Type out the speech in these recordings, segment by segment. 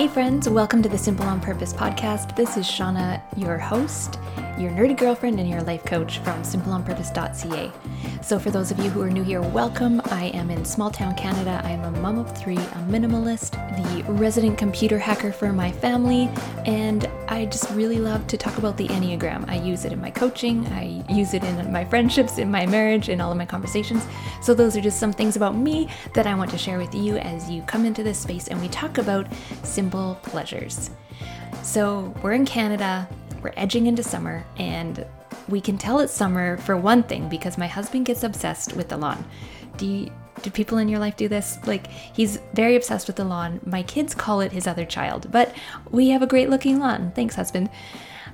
Hey, friends, welcome to the Simple on Purpose podcast. This is Shauna, your host, your nerdy girlfriend, and your life coach from simpleonpurpose.ca. So, for those of you who are new here, welcome. I am in small town Canada. I am a mom of three, a minimalist, the resident computer hacker for my family, and I just really love to talk about the Enneagram. I use it in my coaching, I use it in my friendships, in my marriage, in all of my conversations. So, those are just some things about me that I want to share with you as you come into this space and we talk about simple pleasures. So, we're in Canada, we're edging into summer, and we can tell it's summer for one thing because my husband gets obsessed with the lawn. Do you, do people in your life do this? Like, he's very obsessed with the lawn. My kids call it his other child, but we have a great looking lawn. Thanks, husband.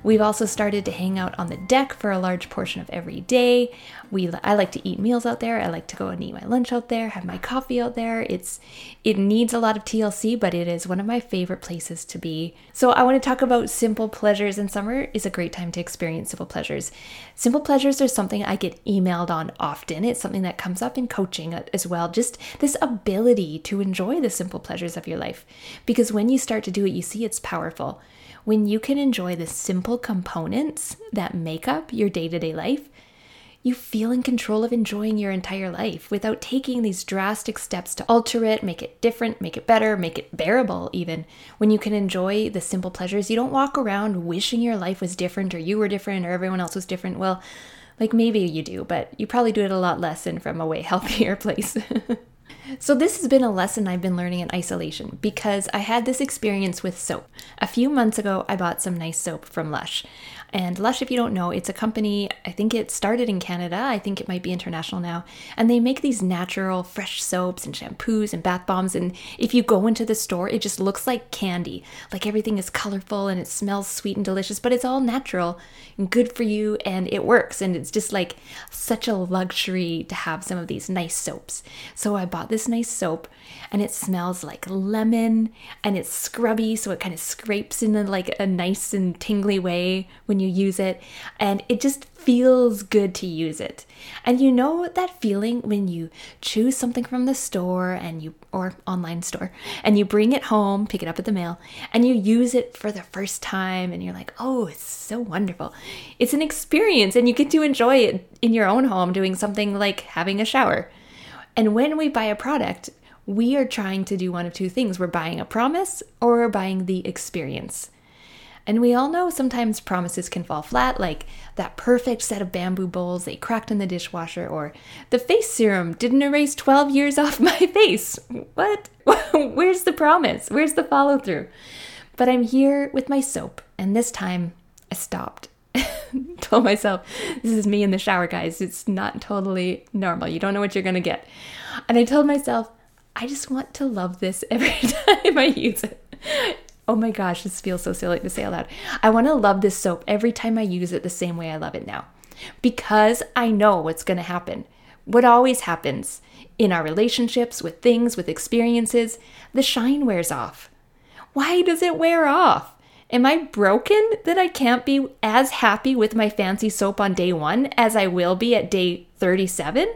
We've also started to hang out on the deck for a large portion of every day. We I like to eat meals out there. I like to go and eat my lunch out there, have my coffee out there. It's it needs a lot of TLC, but it is one of my favorite places to be. So I want to talk about simple pleasures and summer is a great time to experience simple pleasures. Simple pleasures are something I get emailed on often. It's something that comes up in coaching as well. Just this ability to enjoy the simple pleasures of your life. Because when you start to do it, you see it's powerful when you can enjoy the simple components that make up your day to day life, you feel in control of enjoying your entire life without taking these drastic steps to alter it, make it different, make it better, make it bearable, even. When you can enjoy the simple pleasures, you don't walk around wishing your life was different or you were different or everyone else was different. Well, like maybe you do, but you probably do it a lot less and from a way healthier place. So, this has been a lesson I've been learning in isolation because I had this experience with soap. A few months ago, I bought some nice soap from Lush. And Lush, if you don't know, it's a company, I think it started in Canada, I think it might be international now. And they make these natural, fresh soaps and shampoos and bath bombs. And if you go into the store, it just looks like candy. Like everything is colorful and it smells sweet and delicious, but it's all natural and good for you and it works. And it's just like such a luxury to have some of these nice soaps. So I bought this nice soap and it smells like lemon and it's scrubby, so it kind of scrapes in a, like a nice and tingly way when you use it, and it just feels good to use it. And you know that feeling when you choose something from the store and you or online store and you bring it home, pick it up at the mail, and you use it for the first time and you're like, "Oh, it's so wonderful." It's an experience and you get to enjoy it in your own home doing something like having a shower. And when we buy a product, we are trying to do one of two things we're buying a promise or we're buying the experience. And we all know sometimes promises can fall flat, like that perfect set of bamboo bowls they cracked in the dishwasher, or the face serum didn't erase 12 years off my face. What? Where's the promise? Where's the follow through? But I'm here with my soap, and this time I stopped. Told myself, this is me in the shower, guys. It's not totally normal. You don't know what you're going to get. And I told myself, I just want to love this every time I use it. Oh my gosh, this feels so silly to say aloud. I want to love this soap every time I use it the same way I love it now. Because I know what's going to happen. What always happens in our relationships, with things, with experiences, the shine wears off. Why does it wear off? Am I broken that I can't be as happy with my fancy soap on day one as I will be at day 37?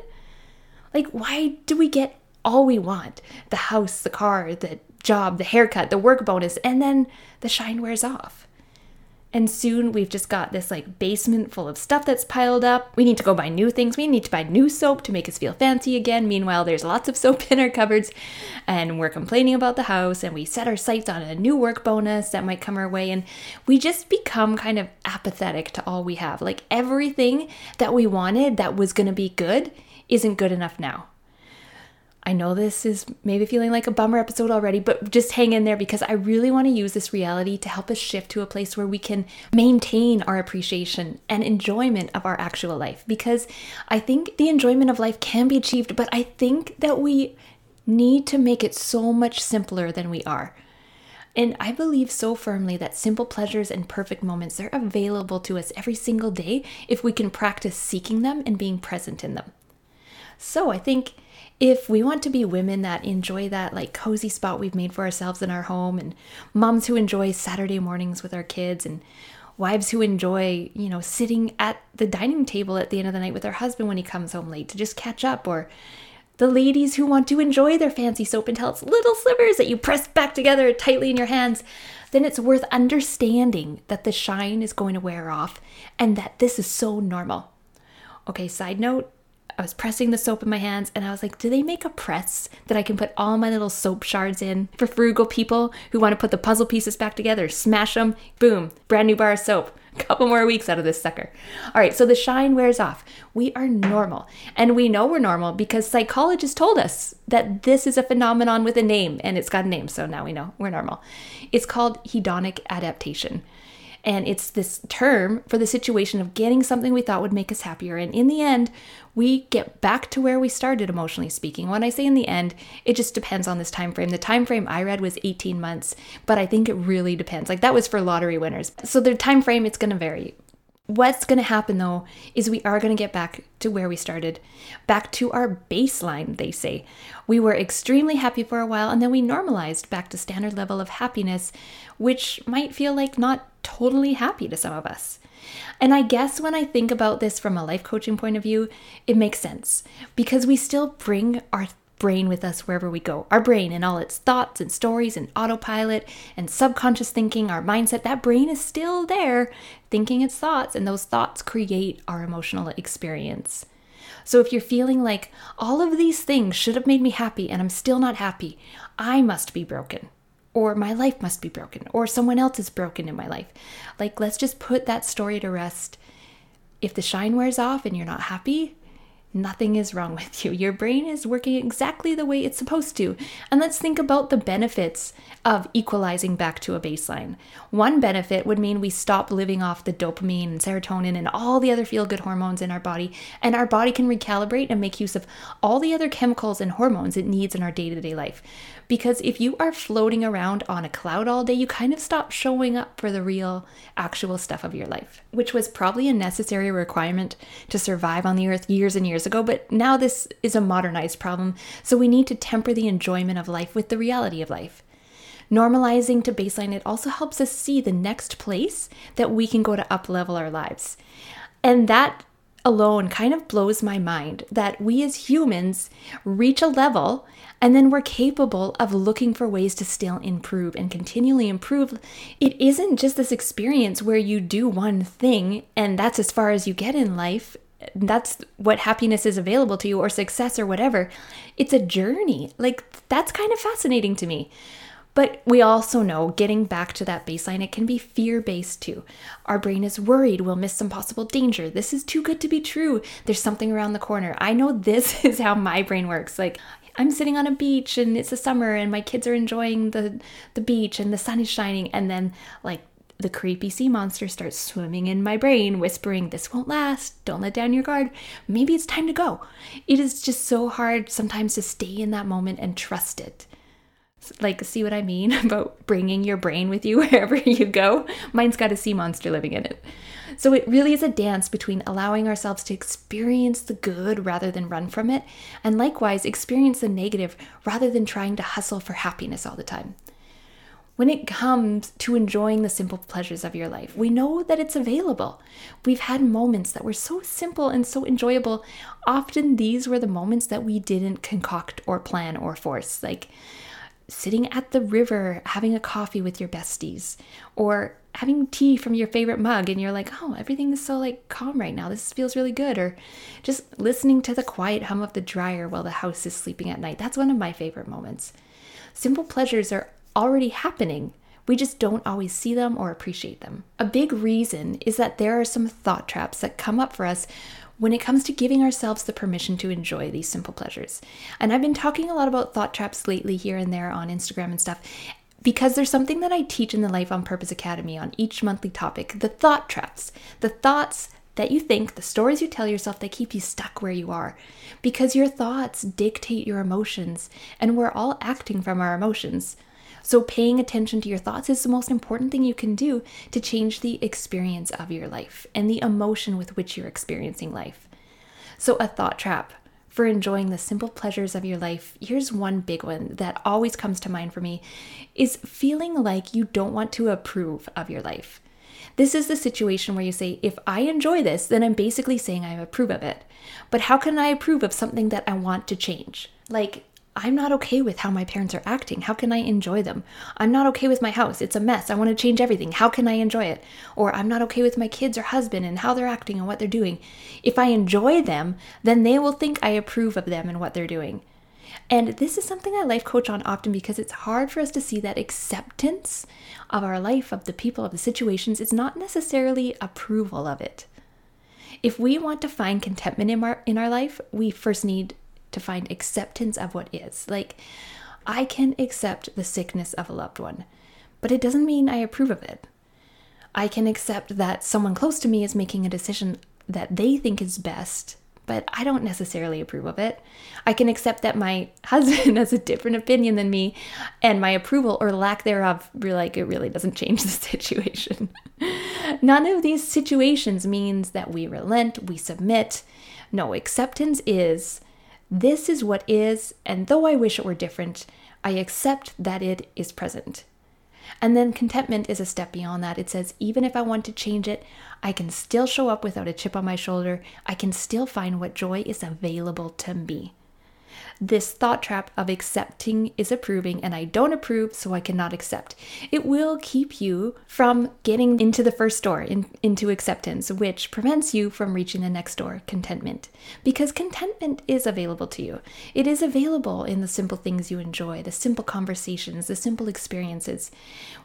Like, why do we get all we want the house, the car, the job, the haircut, the work bonus, and then the shine wears off. And soon we've just got this like basement full of stuff that's piled up. We need to go buy new things. We need to buy new soap to make us feel fancy again. Meanwhile, there's lots of soap in our cupboards, and we're complaining about the house, and we set our sights on a new work bonus that might come our way. And we just become kind of apathetic to all we have. Like everything that we wanted that was going to be good isn't good enough now. I know this is maybe feeling like a bummer episode already, but just hang in there because I really want to use this reality to help us shift to a place where we can maintain our appreciation and enjoyment of our actual life. Because I think the enjoyment of life can be achieved, but I think that we need to make it so much simpler than we are. And I believe so firmly that simple pleasures and perfect moments are available to us every single day if we can practice seeking them and being present in them. So I think if we want to be women that enjoy that like cozy spot we've made for ourselves in our home and moms who enjoy Saturday mornings with our kids and wives who enjoy, you know, sitting at the dining table at the end of the night with their husband when he comes home late to just catch up or the ladies who want to enjoy their fancy soap until it's little slivers that you press back together tightly in your hands, then it's worth understanding that the shine is going to wear off and that this is so normal. Okay, side note I was pressing the soap in my hands and I was like, do they make a press that I can put all my little soap shards in for frugal people who want to put the puzzle pieces back together, smash them, boom, brand new bar of soap. A couple more weeks out of this sucker. All right, so the shine wears off. We are normal. And we know we're normal because psychologists told us that this is a phenomenon with a name and it's got a name. So now we know we're normal. It's called hedonic adaptation. And it's this term for the situation of getting something we thought would make us happier. And in the end, we get back to where we started emotionally speaking. When I say in the end, it just depends on this time frame. The time frame I read was 18 months, but I think it really depends. Like that was for lottery winners. So the time frame it's going to vary. What's going to happen though is we are going to get back to where we started, back to our baseline, they say. We were extremely happy for a while and then we normalized back to standard level of happiness, which might feel like not totally happy to some of us. And I guess when I think about this from a life coaching point of view, it makes sense because we still bring our brain with us wherever we go. Our brain and all its thoughts and stories and autopilot and subconscious thinking, our mindset, that brain is still there thinking its thoughts, and those thoughts create our emotional experience. So if you're feeling like all of these things should have made me happy and I'm still not happy, I must be broken or my life must be broken, or someone else is broken in my life. Like, let's just put that story to rest. If the shine wears off and you're not happy, Nothing is wrong with you. Your brain is working exactly the way it's supposed to. And let's think about the benefits of equalizing back to a baseline. One benefit would mean we stop living off the dopamine and serotonin and all the other feel good hormones in our body, and our body can recalibrate and make use of all the other chemicals and hormones it needs in our day to day life. Because if you are floating around on a cloud all day, you kind of stop showing up for the real, actual stuff of your life, which was probably a necessary requirement to survive on the earth years and years ago. But now this is a modernized problem, so we need to temper the enjoyment of life with the reality of life. Normalizing to baseline, it also helps us see the next place that we can go to up level our lives. And that alone kind of blows my mind that we as humans reach a level and then we're capable of looking for ways to still improve and continually improve. It isn't just this experience where you do one thing and that's as far as you get in life. That's what happiness is available to you, or success, or whatever. It's a journey. Like, that's kind of fascinating to me. But we also know getting back to that baseline, it can be fear based too. Our brain is worried we'll miss some possible danger. This is too good to be true. There's something around the corner. I know this is how my brain works. Like, I'm sitting on a beach and it's the summer and my kids are enjoying the, the beach and the sun is shining. And then, like, the creepy sea monster starts swimming in my brain, whispering, This won't last. Don't let down your guard. Maybe it's time to go. It is just so hard sometimes to stay in that moment and trust it. Like, see what I mean about bringing your brain with you wherever you go? Mine's got a sea monster living in it. So it really is a dance between allowing ourselves to experience the good rather than run from it, and likewise experience the negative rather than trying to hustle for happiness all the time. When it comes to enjoying the simple pleasures of your life, we know that it's available. We've had moments that were so simple and so enjoyable. Often these were the moments that we didn't concoct or plan or force. Like, sitting at the river having a coffee with your besties or having tea from your favorite mug and you're like, "Oh, everything is so like calm right now. This feels really good." Or just listening to the quiet hum of the dryer while the house is sleeping at night. That's one of my favorite moments. Simple pleasures are already happening. We just don't always see them or appreciate them. A big reason is that there are some thought traps that come up for us when it comes to giving ourselves the permission to enjoy these simple pleasures. And I've been talking a lot about thought traps lately here and there on Instagram and stuff because there's something that I teach in the Life on Purpose Academy on each monthly topic the thought traps, the thoughts that you think, the stories you tell yourself that keep you stuck where you are. Because your thoughts dictate your emotions, and we're all acting from our emotions. So, paying attention to your thoughts is the most important thing you can do to change the experience of your life and the emotion with which you're experiencing life. So, a thought trap for enjoying the simple pleasures of your life, here's one big one that always comes to mind for me is feeling like you don't want to approve of your life. This is the situation where you say, if I enjoy this, then I'm basically saying I approve of it. But how can I approve of something that I want to change? Like, I'm not okay with how my parents are acting. How can I enjoy them? I'm not okay with my house. It's a mess. I want to change everything. How can I enjoy it? Or I'm not okay with my kids or husband and how they're acting and what they're doing. If I enjoy them, then they will think I approve of them and what they're doing. And this is something I life coach on often because it's hard for us to see that acceptance of our life, of the people, of the situations, is not necessarily approval of it. If we want to find contentment in our in our life, we first need to find acceptance of what is. Like, I can accept the sickness of a loved one, but it doesn't mean I approve of it. I can accept that someone close to me is making a decision that they think is best, but I don't necessarily approve of it. I can accept that my husband has a different opinion than me, and my approval or lack thereof, like, it really doesn't change the situation. None of these situations means that we relent, we submit. No, acceptance is this is what is, and though I wish it were different, I accept that it is present. And then contentment is a step beyond that. It says, even if I want to change it, I can still show up without a chip on my shoulder. I can still find what joy is available to me this thought trap of accepting is approving and I don't approve, so I cannot accept. It will keep you from getting into the first door, in, into acceptance, which prevents you from reaching the next door, contentment. Because contentment is available to you. It is available in the simple things you enjoy, the simple conversations, the simple experiences.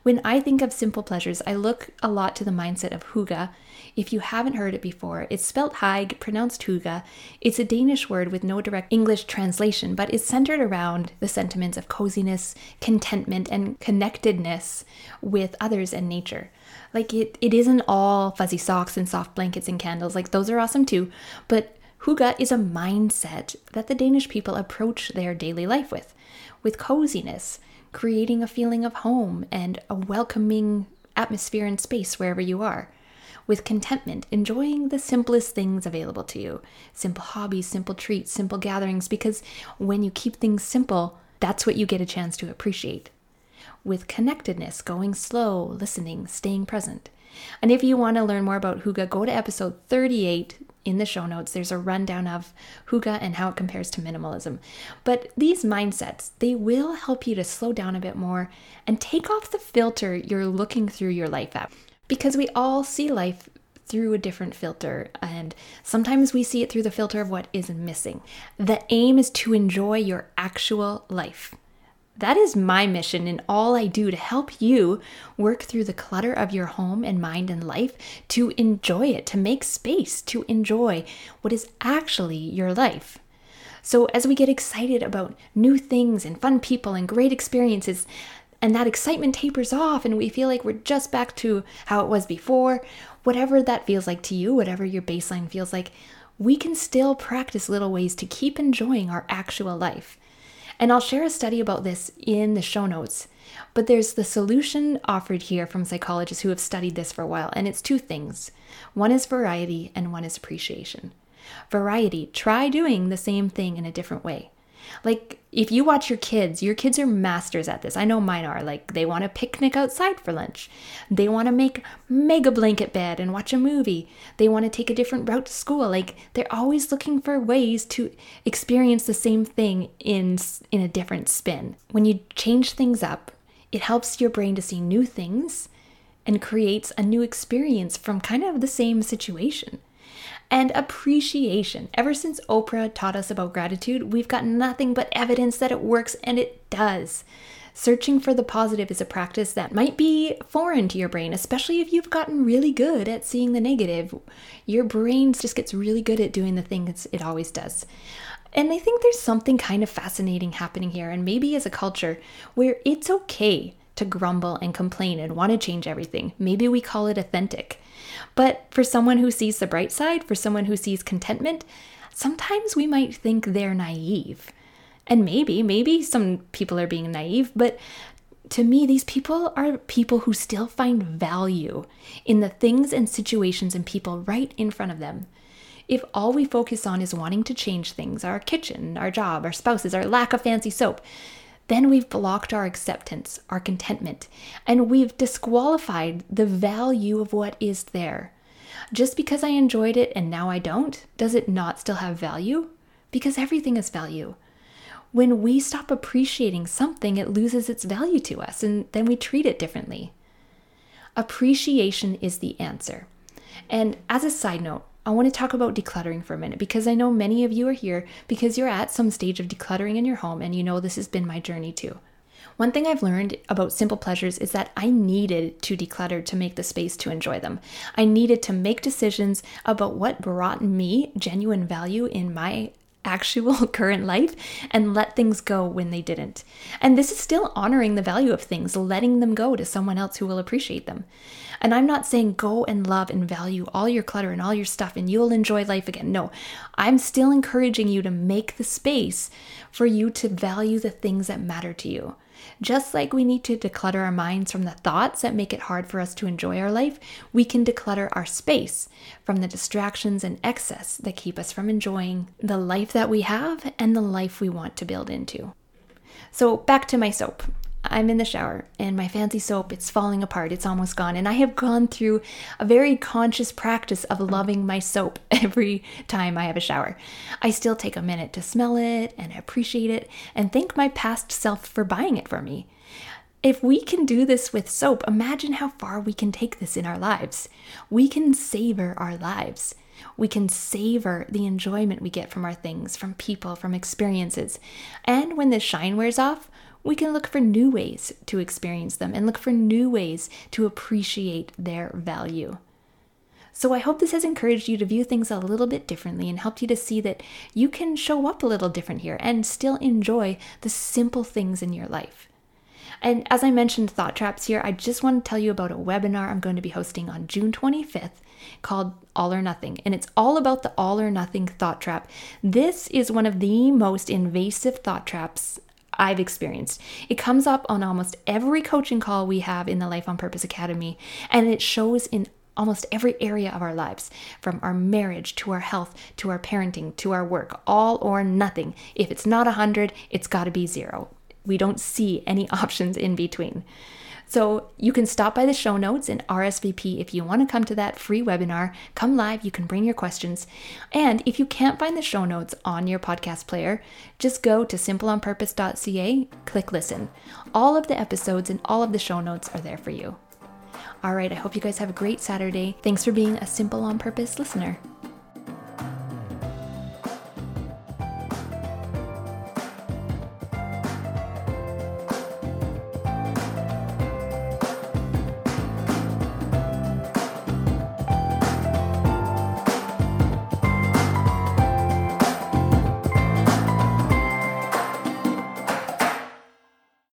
When I think of simple pleasures, I look a lot to the mindset of Hygge. If you haven't heard it before, it's spelled Haig, pronounced huga. It's a Danish word with no direct English translation but is centered around the sentiments of coziness, contentment, and connectedness with others and nature. Like it, it isn't all fuzzy socks and soft blankets and candles. Like those are awesome too, but Hygge is a mindset that the Danish people approach their daily life with, with coziness, creating a feeling of home and a welcoming atmosphere and space wherever you are with contentment, enjoying the simplest things available to you simple hobbies, simple treats, simple gatherings, because when you keep things simple, that's what you get a chance to appreciate. With connectedness, going slow, listening, staying present. And if you want to learn more about Hygge, go to episode 38 in the show notes. There's a rundown of Hygge and how it compares to minimalism. But these mindsets, they will help you to slow down a bit more and take off the filter you're looking through your life at because we all see life through a different filter, and sometimes we see it through the filter of what is missing. The aim is to enjoy your actual life. That is my mission in all I do to help you work through the clutter of your home and mind and life to enjoy it, to make space to enjoy what is actually your life. So, as we get excited about new things and fun people and great experiences, and that excitement tapers off and we feel like we're just back to how it was before, whatever that feels like to you, whatever your baseline feels like, we can still practice little ways to keep enjoying our actual life. And I'll share a study about this in the show notes. But there's the solution offered here from psychologists who have studied this for a while, and it's two things one is variety, and one is appreciation. Variety, try doing the same thing in a different way. Like, if you watch your kids, your kids are masters at this. I know mine are. Like, they want to picnic outside for lunch. They want to make mega blanket bed and watch a movie. They want to take a different route to school. Like, they're always looking for ways to experience the same thing in in a different spin. When you change things up, it helps your brain to see new things and creates a new experience from kind of the same situation and appreciation. Ever since Oprah taught us about gratitude, we've got nothing but evidence that it works, and it does. Searching for the positive is a practice that might be foreign to your brain, especially if you've gotten really good at seeing the negative. Your brain just gets really good at doing the things it always does. And I think there's something kind of fascinating happening here, and maybe as a culture where it's okay to grumble and complain and want to change everything. Maybe we call it authentic. But for someone who sees the bright side, for someone who sees contentment, sometimes we might think they're naive. And maybe, maybe some people are being naive, but to me, these people are people who still find value in the things and situations and people right in front of them. If all we focus on is wanting to change things, our kitchen, our job, our spouses, our lack of fancy soap, then we've blocked our acceptance, our contentment, and we've disqualified the value of what is there. Just because I enjoyed it and now I don't, does it not still have value? Because everything has value. When we stop appreciating something, it loses its value to us, and then we treat it differently. Appreciation is the answer. And as a side note, I want to talk about decluttering for a minute because I know many of you are here because you're at some stage of decluttering in your home and you know this has been my journey too. One thing I've learned about simple pleasures is that I needed to declutter to make the space to enjoy them. I needed to make decisions about what brought me genuine value in my actual current life and let things go when they didn't. And this is still honoring the value of things, letting them go to someone else who will appreciate them. And I'm not saying go and love and value all your clutter and all your stuff and you'll enjoy life again. No, I'm still encouraging you to make the space for you to value the things that matter to you. Just like we need to declutter our minds from the thoughts that make it hard for us to enjoy our life, we can declutter our space from the distractions and excess that keep us from enjoying the life that we have and the life we want to build into. So, back to my soap. I'm in the shower and my fancy soap, it's falling apart, it's almost gone. And I have gone through a very conscious practice of loving my soap every time I have a shower. I still take a minute to smell it and appreciate it and thank my past self for buying it for me. If we can do this with soap, imagine how far we can take this in our lives. We can savor our lives. We can savor the enjoyment we get from our things, from people, from experiences. And when the shine wears off, we can look for new ways to experience them and look for new ways to appreciate their value. So, I hope this has encouraged you to view things a little bit differently and helped you to see that you can show up a little different here and still enjoy the simple things in your life. And as I mentioned thought traps here, I just want to tell you about a webinar I'm going to be hosting on June 25th called All or Nothing. And it's all about the all or nothing thought trap. This is one of the most invasive thought traps I've experienced. It comes up on almost every coaching call we have in the Life on Purpose Academy, and it shows in almost every area of our lives from our marriage to our health to our parenting to our work all or nothing. If it's not a 100 it's got to be zero. We don't see any options in between so you can stop by the show notes and RSVP if you want to come to that free webinar. Come live, you can bring your questions. And if you can't find the show notes on your podcast player, just go to simpleonpurpose.ca, click listen. All of the episodes and all of the show notes are there for you. All right, I hope you guys have a great Saturday. Thanks for being a Simple on Purpose listener.